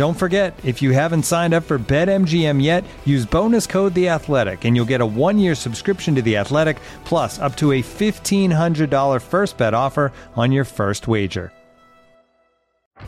Don't forget, if you haven't signed up for BetMGM yet, use bonus code The Athletic, and you'll get a one-year subscription to The Athletic, plus up to a fifteen hundred dollar first bet offer on your first wager.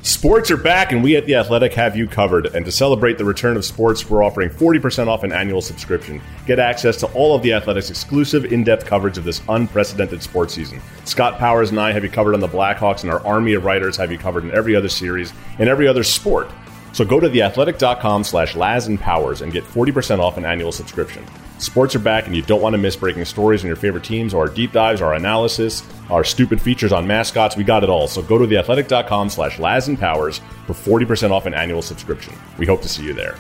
Sports are back, and we at The Athletic have you covered. And to celebrate the return of sports, we're offering 40% off an annual subscription. Get access to all of The Athletic's exclusive in depth coverage of this unprecedented sports season. Scott Powers and I have you covered on the Blackhawks, and our army of writers have you covered in every other series and every other sport. So go to theathletic.com slash Laz and Powers and get 40% off an annual subscription. Sports are back and you don't want to miss breaking stories on your favorite teams or our deep dives, our analysis, our stupid features on mascots. We got it all. So go to theathletic.com slash Laz and Powers for 40% off an annual subscription. We hope to see you there.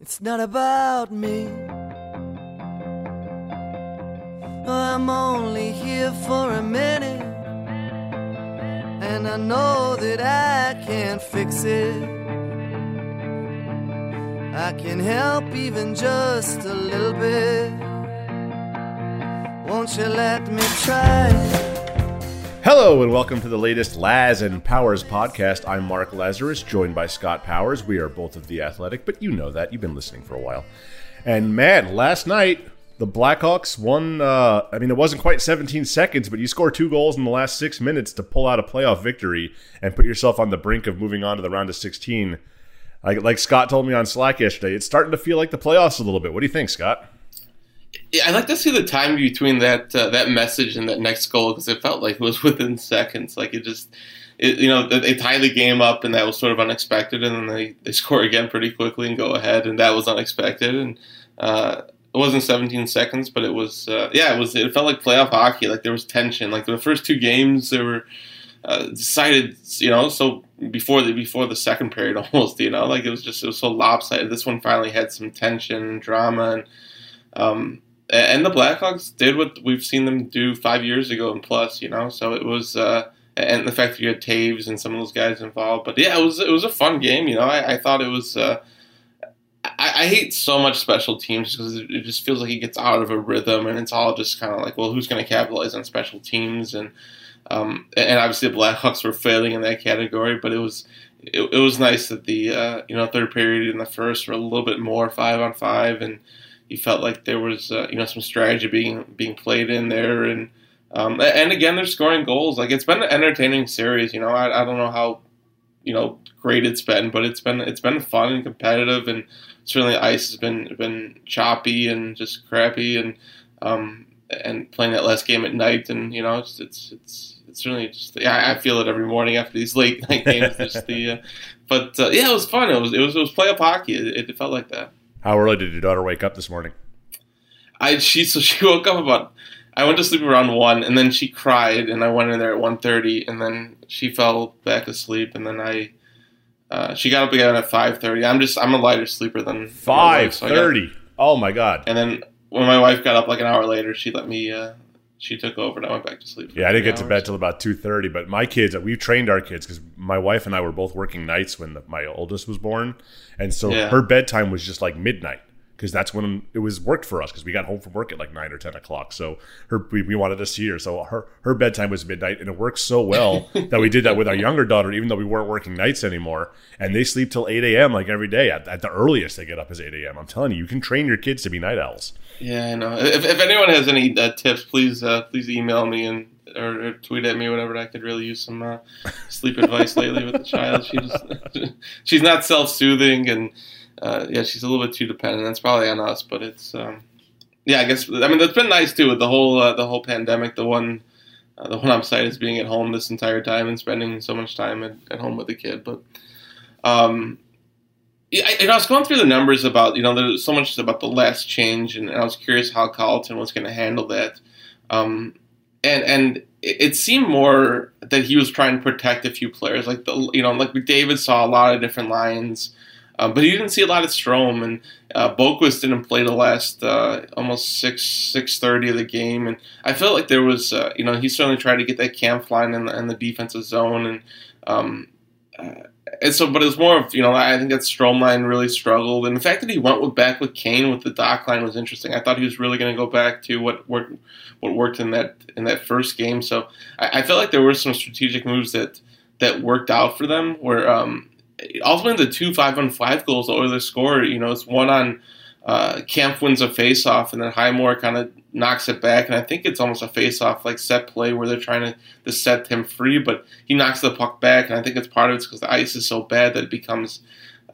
It's not about me. I'm only here for a minute, and I know that I can't fix it. I can help even just a little bit. Won't you let me try? Hello and welcome to the latest Laz and Powers podcast. I'm Mark Lazerus, joined by Scott Powers. We are both of the Athletic, but you know that. You've been listening for a while. And man, last night the Blackhawks won. Uh, I mean, it wasn't quite 17 seconds, but you score two goals in the last six minutes to pull out a playoff victory and put yourself on the brink of moving on to the round of 16. Like, like Scott told me on Slack yesterday, it's starting to feel like the playoffs a little bit. What do you think, Scott? Yeah, I like to see the time between that uh, that message and that next goal because it felt like it was within seconds. Like it just, it, you know, they tied the game up and that was sort of unexpected, and then they, they score again pretty quickly and go ahead, and that was unexpected. And uh, it wasn't 17 seconds, but it was uh, yeah, it was. It felt like playoff hockey. Like there was tension. Like the first two games, they were uh, decided. You know, so before the before the second period, almost. You know, like it was just it was so lopsided. This one finally had some tension, drama, and um, and the Blackhawks did what we've seen them do five years ago and plus. You know, so it was. Uh, and the fact that you had Toews and some of those guys involved, but yeah, it was it was a fun game. You know, I, I thought it was. Uh, I, hate so much special teams because it, it, just feels like it gets out of a rhythm, and it's all just kind of like, well, who's going to capitalize on special teams? And um, and obviously the Blackhawks were failing in that category, but it was it, it was nice that the uh, you know third period and the first were a little bit more five on five, and you felt like there was uh, you know some strategy being being played in there, and um, and again they're scoring goals. Like it's been an entertaining series. You know, I, I don't know how you know great it's been, but it's been it's been fun and competitive, and certainly ice has been been choppy and just crappy, and um, and playing that last game at night, and you know it's it's it's, it's certainly just yeah I feel it every morning after these late night games. just the uh, but uh, yeah, it was fun. It was it was it was playoff hockey. It, it, felt like that. How early did your daughter wake up this morning? I she so she woke up about. I went to sleep around one, and then she cried, and I went in there at 1.30, and then she fell back asleep, and then I uh, she got up again at five thirty. I'm just I'm a lighter sleeper than five thirty. So oh my god! And then when my wife got up like an hour later, she let me uh, she took over, and I went back to sleep. Yeah, I didn't get to bed till about two thirty. But my kids, we trained our kids because my wife and I were both working nights when the, my oldest was born, and so Yeah. her bedtime was just like midnight because that's when it was worked for us because we got home from work at like nine or ten o'clock. So her we, we wanted to see her, so her her bedtime was midnight, and it worked so well that we did that with our younger daughter, even though we weren't working nights anymore. And they sleep till eight a.m. like every day. At, at the earliest they get up is eight a.m. I'm telling you, you can train your kids to be night owls. Yeah, I know. If, if anyone has any uh, tips, please uh, please email me and or, or tweet at me, whatever. I could really use some uh, sleep advice lately with the child. She just she's not self soothing, and uh, yeah, she's a little bit too dependent. That's probably on us, but it's um, yeah. I guess I mean that's been nice too with the whole uh, the whole pandemic. The one uh, the one upside is being at home this entire time and spending so much time at, at home with the kid, but. Um, yeah, I, and I was going through the numbers about you know there's so much about the last change, and I was curious how Colliton was going to handle that. Um, and and it, it seemed more that he was trying to protect a few players, like the you know like David saw a lot of different lines, um, but he didn't see a lot of Strome, and uh, Boqvist didn't play the last uh, almost six six thirty of the game, and I felt like there was uh, you know he certainly tried to get that Kampf line in the, in the defensive zone, and um, uh, and so, but it was more of you know I think that Stromline really struggled, and the fact that he went with back with Kane with the Dach line was interesting. I thought he was really going to go back to what worked what worked in that in that first game. So I, I felt like there were some strategic moves that that worked out for them. Where um, ultimately the two five on five goals the Oilers scored, you know, it's one on uh, Kampf wins a face off, and then Highmore kind of knocks it back, and I think it's almost a face off like set play where they're trying to, to set him free, but he knocks the puck back, and I think it's part of it's because the ice is so bad that it becomes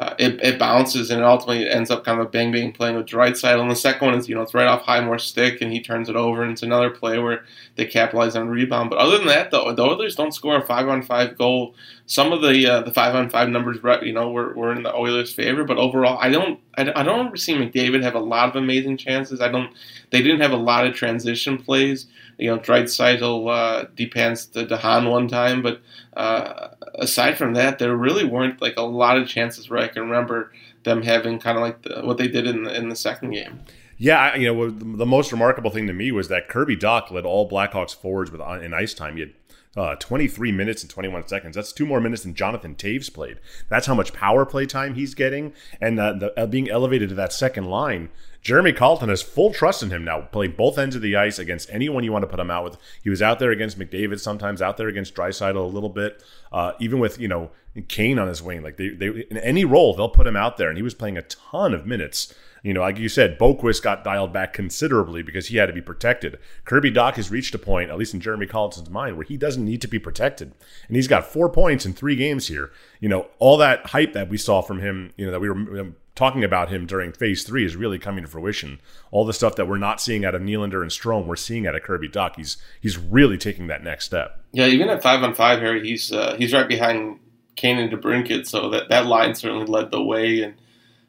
uh, it, it bounces and it ultimately ends up kind of a bang bang playing with Draisaitl. And the second one is you know it's right off Highmore's stick, and he turns it over, and it's another play where they capitalize on rebound. But other than that, though, the Oilers don't score a five on five goal. Some of the uh, the five on five numbers, you know, were, were in the Oilers' favor, but overall, I don't I, don't seeing McDavid have a lot of amazing chances. I don't. They didn't have a lot of transition plays. You know, Draisaitl uh, depends to one time, but uh, aside from that, there really weren't like a lot of chances where I can remember them having kind of like the, what they did in the, in the second game. Yeah, you know, the most remarkable thing to me was that Kirby Dach led all Blackhawks forwards with in ice time. He had uh, 23 minutes and 21 seconds. That's two more minutes than Jonathan Toews played. That's how much power play time he's getting, and uh, the, uh, being elevated to that second line. Jeremy Colliton has full trust in him now. Play both ends of the ice against anyone you want to put him out with. He was out there against McDavid, sometimes out there against Draisaitl a little bit. Uh, even with you know Kane on his wing, like they, they in any role they'll put him out there, and he was playing a ton of minutes. You know, like you said, Boqvist got dialed back considerably because he had to be protected. Kirby Dach has reached a point, at least in Jeremy Colliton's mind, where he doesn't need to be protected. And he's got four points in three games here. You know, all that hype that we saw from him, you know, that we were talking about him during phase three is really coming to fruition. All the stuff that we're not seeing out of Nylander and Strome, we're seeing out of Kirby Dach. He's he's really taking that next step. Yeah, even at five on five, Harry, he's uh, he's right behind Kane and DeBrincat, so that, that line certainly led the way. And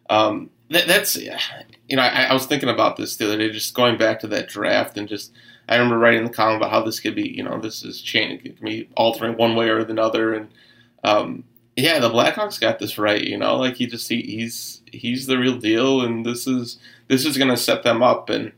um, that, that's you know, I, I was thinking about this the other day, just going back to that draft and just I remember writing the column about how this could be, you know, this is change, it can be altering one way or another, and um, yeah, the Blackhawks got this right, you know, like he just he, he's he's the real deal, and this is this is going to set them up. And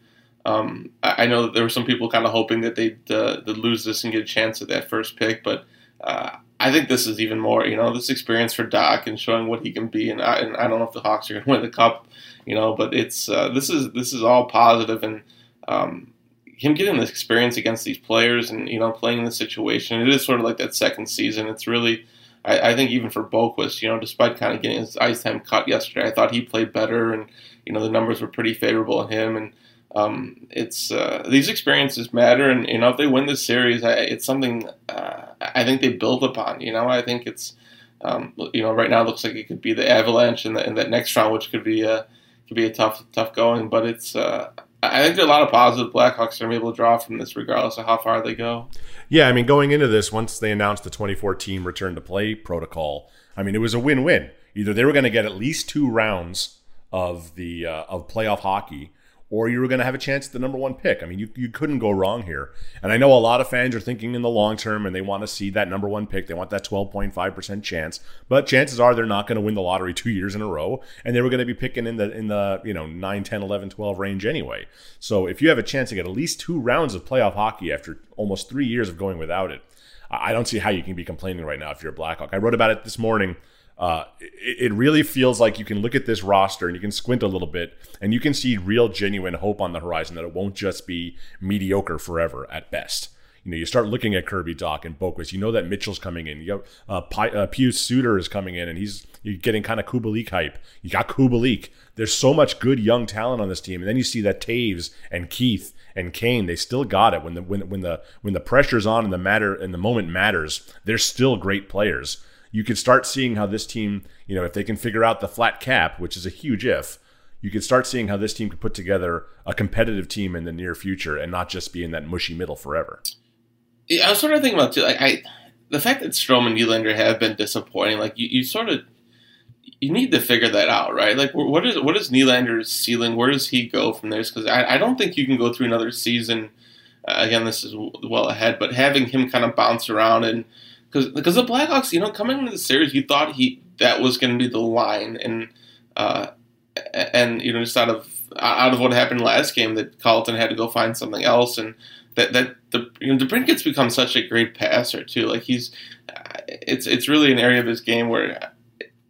um, I, I know that there were some people kind of hoping that they'd, uh, they'd lose this and get a chance at that first pick, but uh, I think this is even more, you know, this experience for Dach and showing what he can be. And I, and I don't know if the Hawks are going to win the cup, you know, but it's uh, this is this is all positive and. Um, him getting this experience against these players and you know playing in the situation, it is sort of like that second season. It's really, I, I think even for Boqvist, you know, despite kind of getting his ice time cut yesterday, I thought he played better, and you know the numbers were pretty favorable on him. And um, it's uh, these experiences matter, and you know if they win this series, I, it's something uh, I think they build upon. You know, I think it's um, you know right now it looks like it could be the Avalanche in, the, that next round, which could be a could be a tough tough going, but it's. Uh, I think there are a lot of positive Blackhawks are able to draw from this, regardless of how far they go. Yeah, I mean, going into this, once they announced the 2014 return to play protocol, I mean, it was a win-win. Either they were going to get at least two rounds of the uh, of playoff hockey, or you were going to have a chance at the number one pick. I mean, you, you couldn't go wrong here. And I know a lot of fans are thinking in the long term and they want to see that number one pick. They want that 12.5% chance. But chances are they're not going to win the lottery two years in a row. And they were going to be picking in the, in the, you know, 9, 10, 11, 12 range anyway. So if you have a chance to get at least two rounds of playoff hockey after almost three years of going without it, I don't see how you can be complaining right now if you're a Blackhawk. I wrote about it this morning uh, it, it, really feels like you can look at this roster and you can squint a little bit and you can see real, genuine hope on the horizon that it won't just be mediocre forever at best. You know, you start looking at Kirby Dach and Boqvist. You know that Mitchell's coming in. You have uh, P- uh, Suter is coming in, and he's you're getting kind of Kubalik hype. You got Kubalik. There's so much good young talent on this team, and then you see that Toews and Keith and Kane. They still got it when the when when the when the pressure's on and the matter and the moment matters. They're still great players you could start seeing how this team, you know, if they can figure out the flat cap, which is a huge if, you could start seeing how this team could put together a competitive team in the near future and not just be in that mushy middle forever. Yeah, I was sort of thinking about too, like I, the fact that Strome and Nylander have been disappointing. Like you, you sort of you need to figure that out, right? Like, what is what is Nylander's ceiling? Where does he go from there? Because I, I don't think you can go through another season. Uh, again, this is well ahead, but having him kind of bounce around and because because the Blackhawks, you know, coming into the series, you thought he that was going to be the line, and uh, and you know, just out of out of what happened last game, that Colliton had to go find something else, and that that the you know become such a great passer too. Like he's, it's it's really an area of his game where.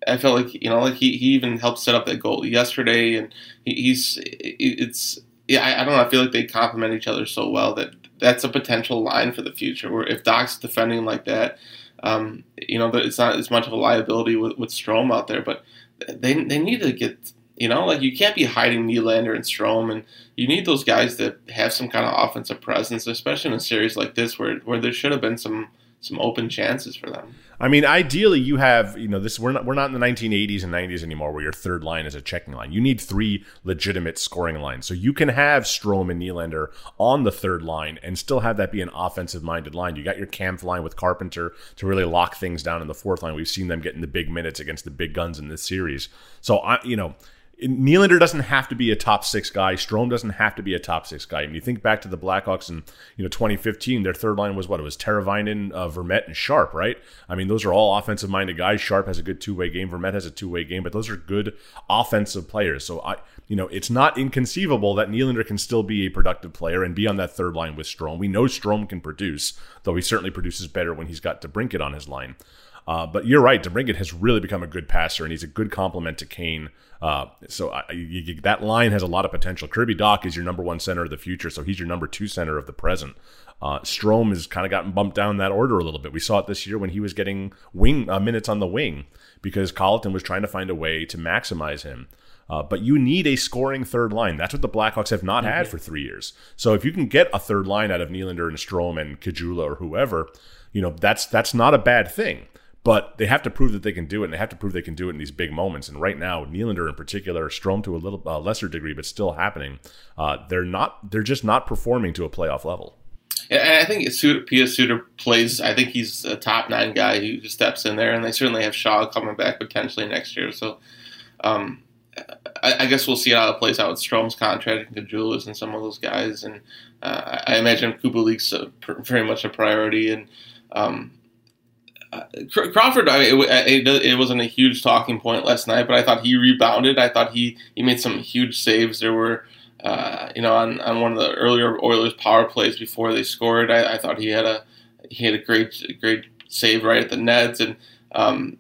I felt like you know, like he, he even helped set up that goal yesterday, and he, he's it's yeah. I, I don't know. I feel like they complement each other so well that that's a potential line for the future. Where if Dach's defending like that, um, you know, it's not as much of a liability with, with Strome out there. But they they need to get you know, like you can't be hiding Nylander and Strome, and you need those guys that have some kind of offensive presence, especially in a series like this where where there should have been some some open chances for them. I mean, ideally, you have you know this. We're not we're not in the 1980s and 90s anymore, where your third line is a checking line. You need three legitimate scoring lines, so you can have Strome and Nylander on the third line and still have that be an offensive minded line. You got your Kampf line with Carpenter to really lock things down in the fourth line. We've seen them getting the big minutes against the big guns in this series. So I, you know Nylander doesn't have to be a top six guy. Strome doesn't have to be a top six guy. And you think back to the Blackhawks in you know 2015, their third line was what it was Teravainen, uh, Vermette, and Sharp, right? I mean, those are all offensive minded guys. Sharp has a good two way game. Vermette has a two way game, but those are good offensive players. So I, you know, it's not inconceivable that Nylander can still be a productive player and be on that third line with Strome. We know Strome can produce, though he certainly produces better when he's got DeBrincat on his line. Uh, but you're right, DeBrincat has really become a good passer, and he's a good complement to Kane. Uh, so I, you, that line has a lot of potential. Kirby Dach is your number one center of the future, so he's your number two center of the present. Uh, Strome has kind of gotten bumped down that order a little bit. We saw it this year when he was getting wing uh, minutes on the wing because Colliton was trying to find a way to maximize him. Uh, but you need a scoring third line. That's what the Blackhawks have not had for three years. So if you can get a third line out of Nylander and Strome and Kajula or whoever, you know that's that's not a bad thing. But they have to prove that they can do it, and they have to prove they can do it in these big moments. And right now, Nylander in particular, Strome to a little uh, lesser degree, but still happening. Uh, they're not. They're just not performing to a playoff level. I think Pius Suter plays. I think he's a top nine guy who steps in there, and they certainly have Shaw coming back potentially next year. So, um, I, I, guess we'll see how it plays out with Strome's contract and Julius and some of those guys. And uh, I imagine Kubalik's very much a priority. And um, Crawford, I it, it, it, wasn't a huge talking point last night, but I thought he rebounded. I thought he, he made some huge saves. There were, uh, you know, on, on one of the earlier Oilers power plays before they scored, I, I, thought he had a he had a great great save right at the nets, and um,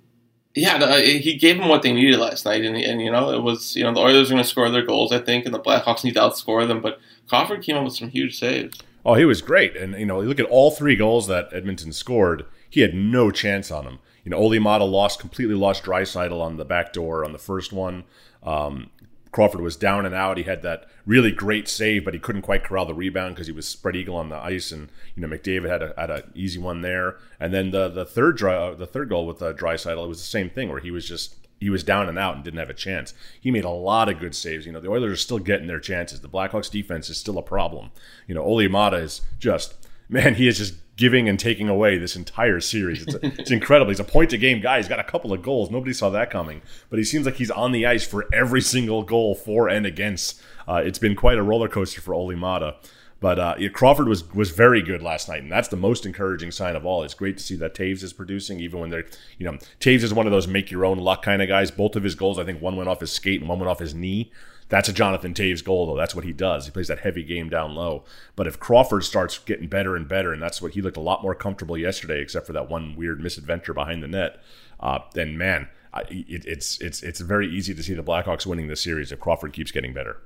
yeah, he gave them what they needed last night, and, and you know it was you know the Oilers are going to score their goals, I think, and the Blackhawks need to outscore them, but Crawford came up with some huge saves. Oh, he was great, and you know, you look at all three goals that Edmonton scored he had no chance on him. You know, Olli Maatta lost completely lost Draisaitl on the back door on the first one. Um, Crawford was down and out. He had that really great save, but he couldn't quite corral the rebound because he was spread eagle on the ice. And you know, McDavid had a had an easy one there. And then the the third dry, uh, the third goal with uh, Draisaitl, it was the same thing where he was just he was down and out and didn't have a chance. He made a lot of good saves. You know, the Oilers are still getting their chances. The Blackhawks defense is still a problem. You know, Olli Maatta is just man, he is just giving and taking away this entire series. It's, it's incredible. He's a point a game guy. He's got a couple of goals. Nobody saw that coming, but he seems like he's on the ice for every single goal for and against. Uh, it's been quite a roller coaster for Olli Maatta. But uh, Crawford was was very good last night, and that's the most encouraging sign of all. It's great to see that Toews is producing, even when they're, you know, Toews is one of those make your own luck kind of guys. Both of his goals, I think one went off his skate and one went off his knee. That's a Jonathan Toews goal, though. That's what he does. He plays that heavy game down low. But if Crawford starts getting better and better, and that's what he looked a lot more comfortable yesterday, except for that one weird misadventure behind the net, uh, then man, it, it's it's it's very easy to see the Blackhawks winning this series if Crawford keeps getting better.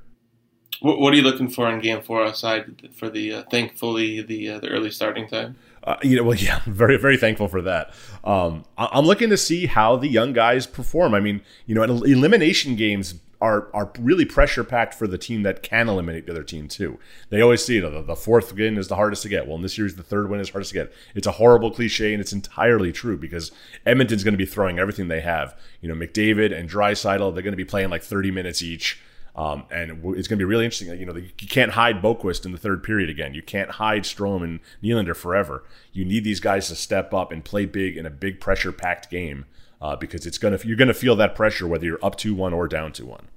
What, what are you looking for in Game Four aside for the uh, thankfully the uh, the early starting time? Uh, you know, well, yeah, very, very thankful for that. Um, I- am looking to see how the young guys perform. I mean, you know, elimination games are are really pressure packed for the team that can eliminate the other team too. They always see. You know, the, the fourth win is the hardest to get. Well, in this series, the third win is hardest to get. It's a horrible cliche, and it's entirely true because Edmonton's going to be throwing everything they have. You know, McDavid and Draisaitl, they're going to be playing like 30 minutes each. Um, and it's going to be really interesting. You know, you can't hide Boqvist in the third period again. You can't hide Strome and Nylander forever. You need these guys to step up and play big in a big pressure packed game uh, because it's gonna you're gonna feel that pressure whether you're up to one or down to one.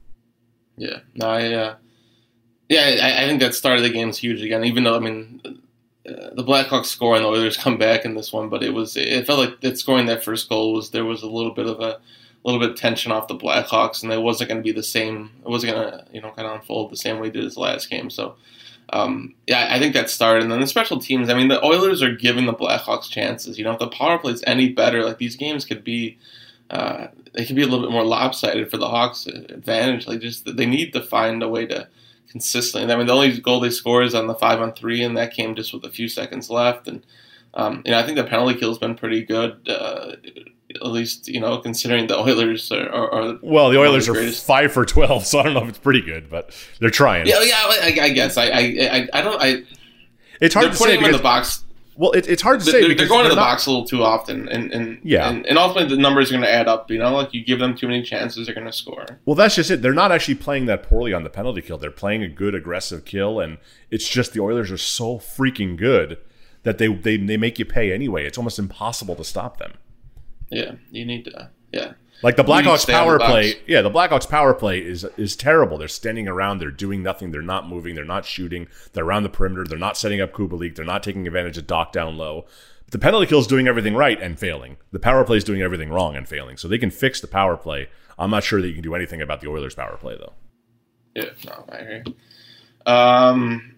Yeah, no, I, uh, yeah, I, I, think that start of the game is huge again. Even though I mean, uh, the Blackhawks score and the Oilers come back in this one, but it was it felt like that scoring that first goal was there was a little bit of a a little bit of tension off the Blackhawks, and it wasn't going to be the same. It wasn't going to you know kind of unfold the same way it did his last game. So. Um, yeah, I think that started, and then the special teams. I mean, the Oilers are giving the Blackhawks chances. You know, if the power play is any better, like these games could be, uh, they could be a little bit more lopsided for the Hawks' advantage. Like, just they need to find a way to consistently. I mean, the only goal they score is on the five on three, and that came just with a few seconds left. And um, you know, I think the penalty kill has been pretty good. Uh, at least you know considering the Oilers are, are, are well, the Oilers the are five for twelve, so I don't know if it's pretty good, but they're trying. Yeah, yeah, I, I guess I, I, I, don't. I it's hard to putting say them because, in the box. Well, it, it's hard to they're, say. They're going to the not, box a little too often, and, and yeah, and, and ultimately the numbers are going to add up. You know, like you give them too many chances, they're going to score. Well, that's just it. They're not actually playing that poorly on the penalty kill. They're playing a good aggressive kill, and it's just the Oilers are so freaking good that they they they make you pay anyway. It's almost impossible to stop them. Yeah, you need to. Yeah. Like the Blackhawks power play, yeah, the Blackhawks power play is is terrible. They're standing around, they're doing nothing, they're not moving, they're not shooting, they're around the perimeter, they're not setting up Kubalik, they're not taking advantage of Dach down low. The penalty kill is doing everything right and failing. The power play is doing everything wrong and failing. So they can fix the power play. I'm not sure that you can do anything about the Oilers power play though. Yeah, no, I agree. Um,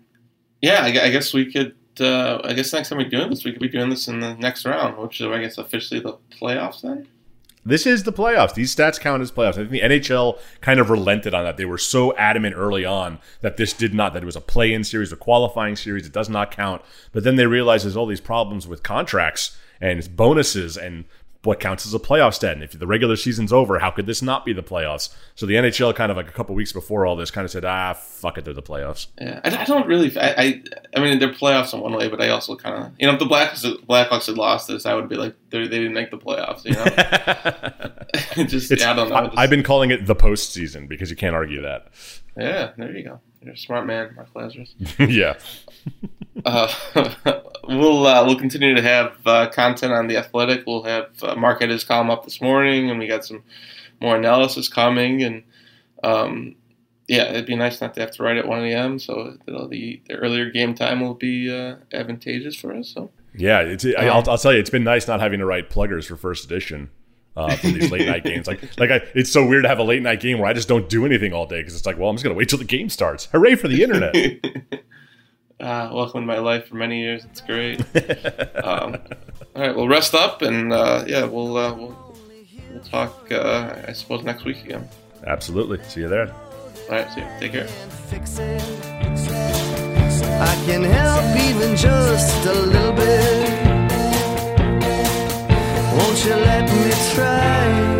yeah, I, I guess we could uh, I guess next time we're doing this, we could be doing this in the next round, which is, I guess, officially the playoffs then? This is the playoffs. These stats count as playoffs. I think the NHL kind of relented on that. They were so adamant early on that this did not, that it was a play in series, a qualifying series. It does not count. But then they realized there's all these problems with contracts and bonuses and what counts as a playoff stat. And if the regular season's over, how could this not be the playoffs? So the NHL kind of like a couple weeks before all this kind of said, ah, fuck it, they're the playoffs. Yeah, I, I don't really. I, I, I mean they're playoffs in one way, but I also kind of you know if the Blackhawks Blackhawks had lost this, I would be like they didn't make the playoffs. You know, just yeah, I don't know. Just, I've been calling it the postseason because you can't argue that. Yeah, there you go. You're a smart man, Mark Lazerus. yeah. uh, we'll uh, we'll continue to have uh, content on the Athletic. We'll have uh, Mark had his column up this morning, and we got some more analysis coming. And um, yeah, it'd be nice not to have to write at 1 a.m. So the, the earlier game time will be uh, advantageous for us. So yeah, it's, I'll, I'll tell you, it's been nice not having to write pluggers for first edition uh, for these late night games. Like, like I, it's so weird to have a late night game where I just don't do anything all day because it's like, well, I'm just gonna wait till the game starts. Hooray for the internet! uh, welcome to my life for many years. It's great. um, all right, well, rest up, and uh, yeah, we'll, uh, we'll we'll talk. Uh, I suppose next week again. Absolutely. See you there. All right. See you. Take care. I can help even just a little bit. Won't you let me try?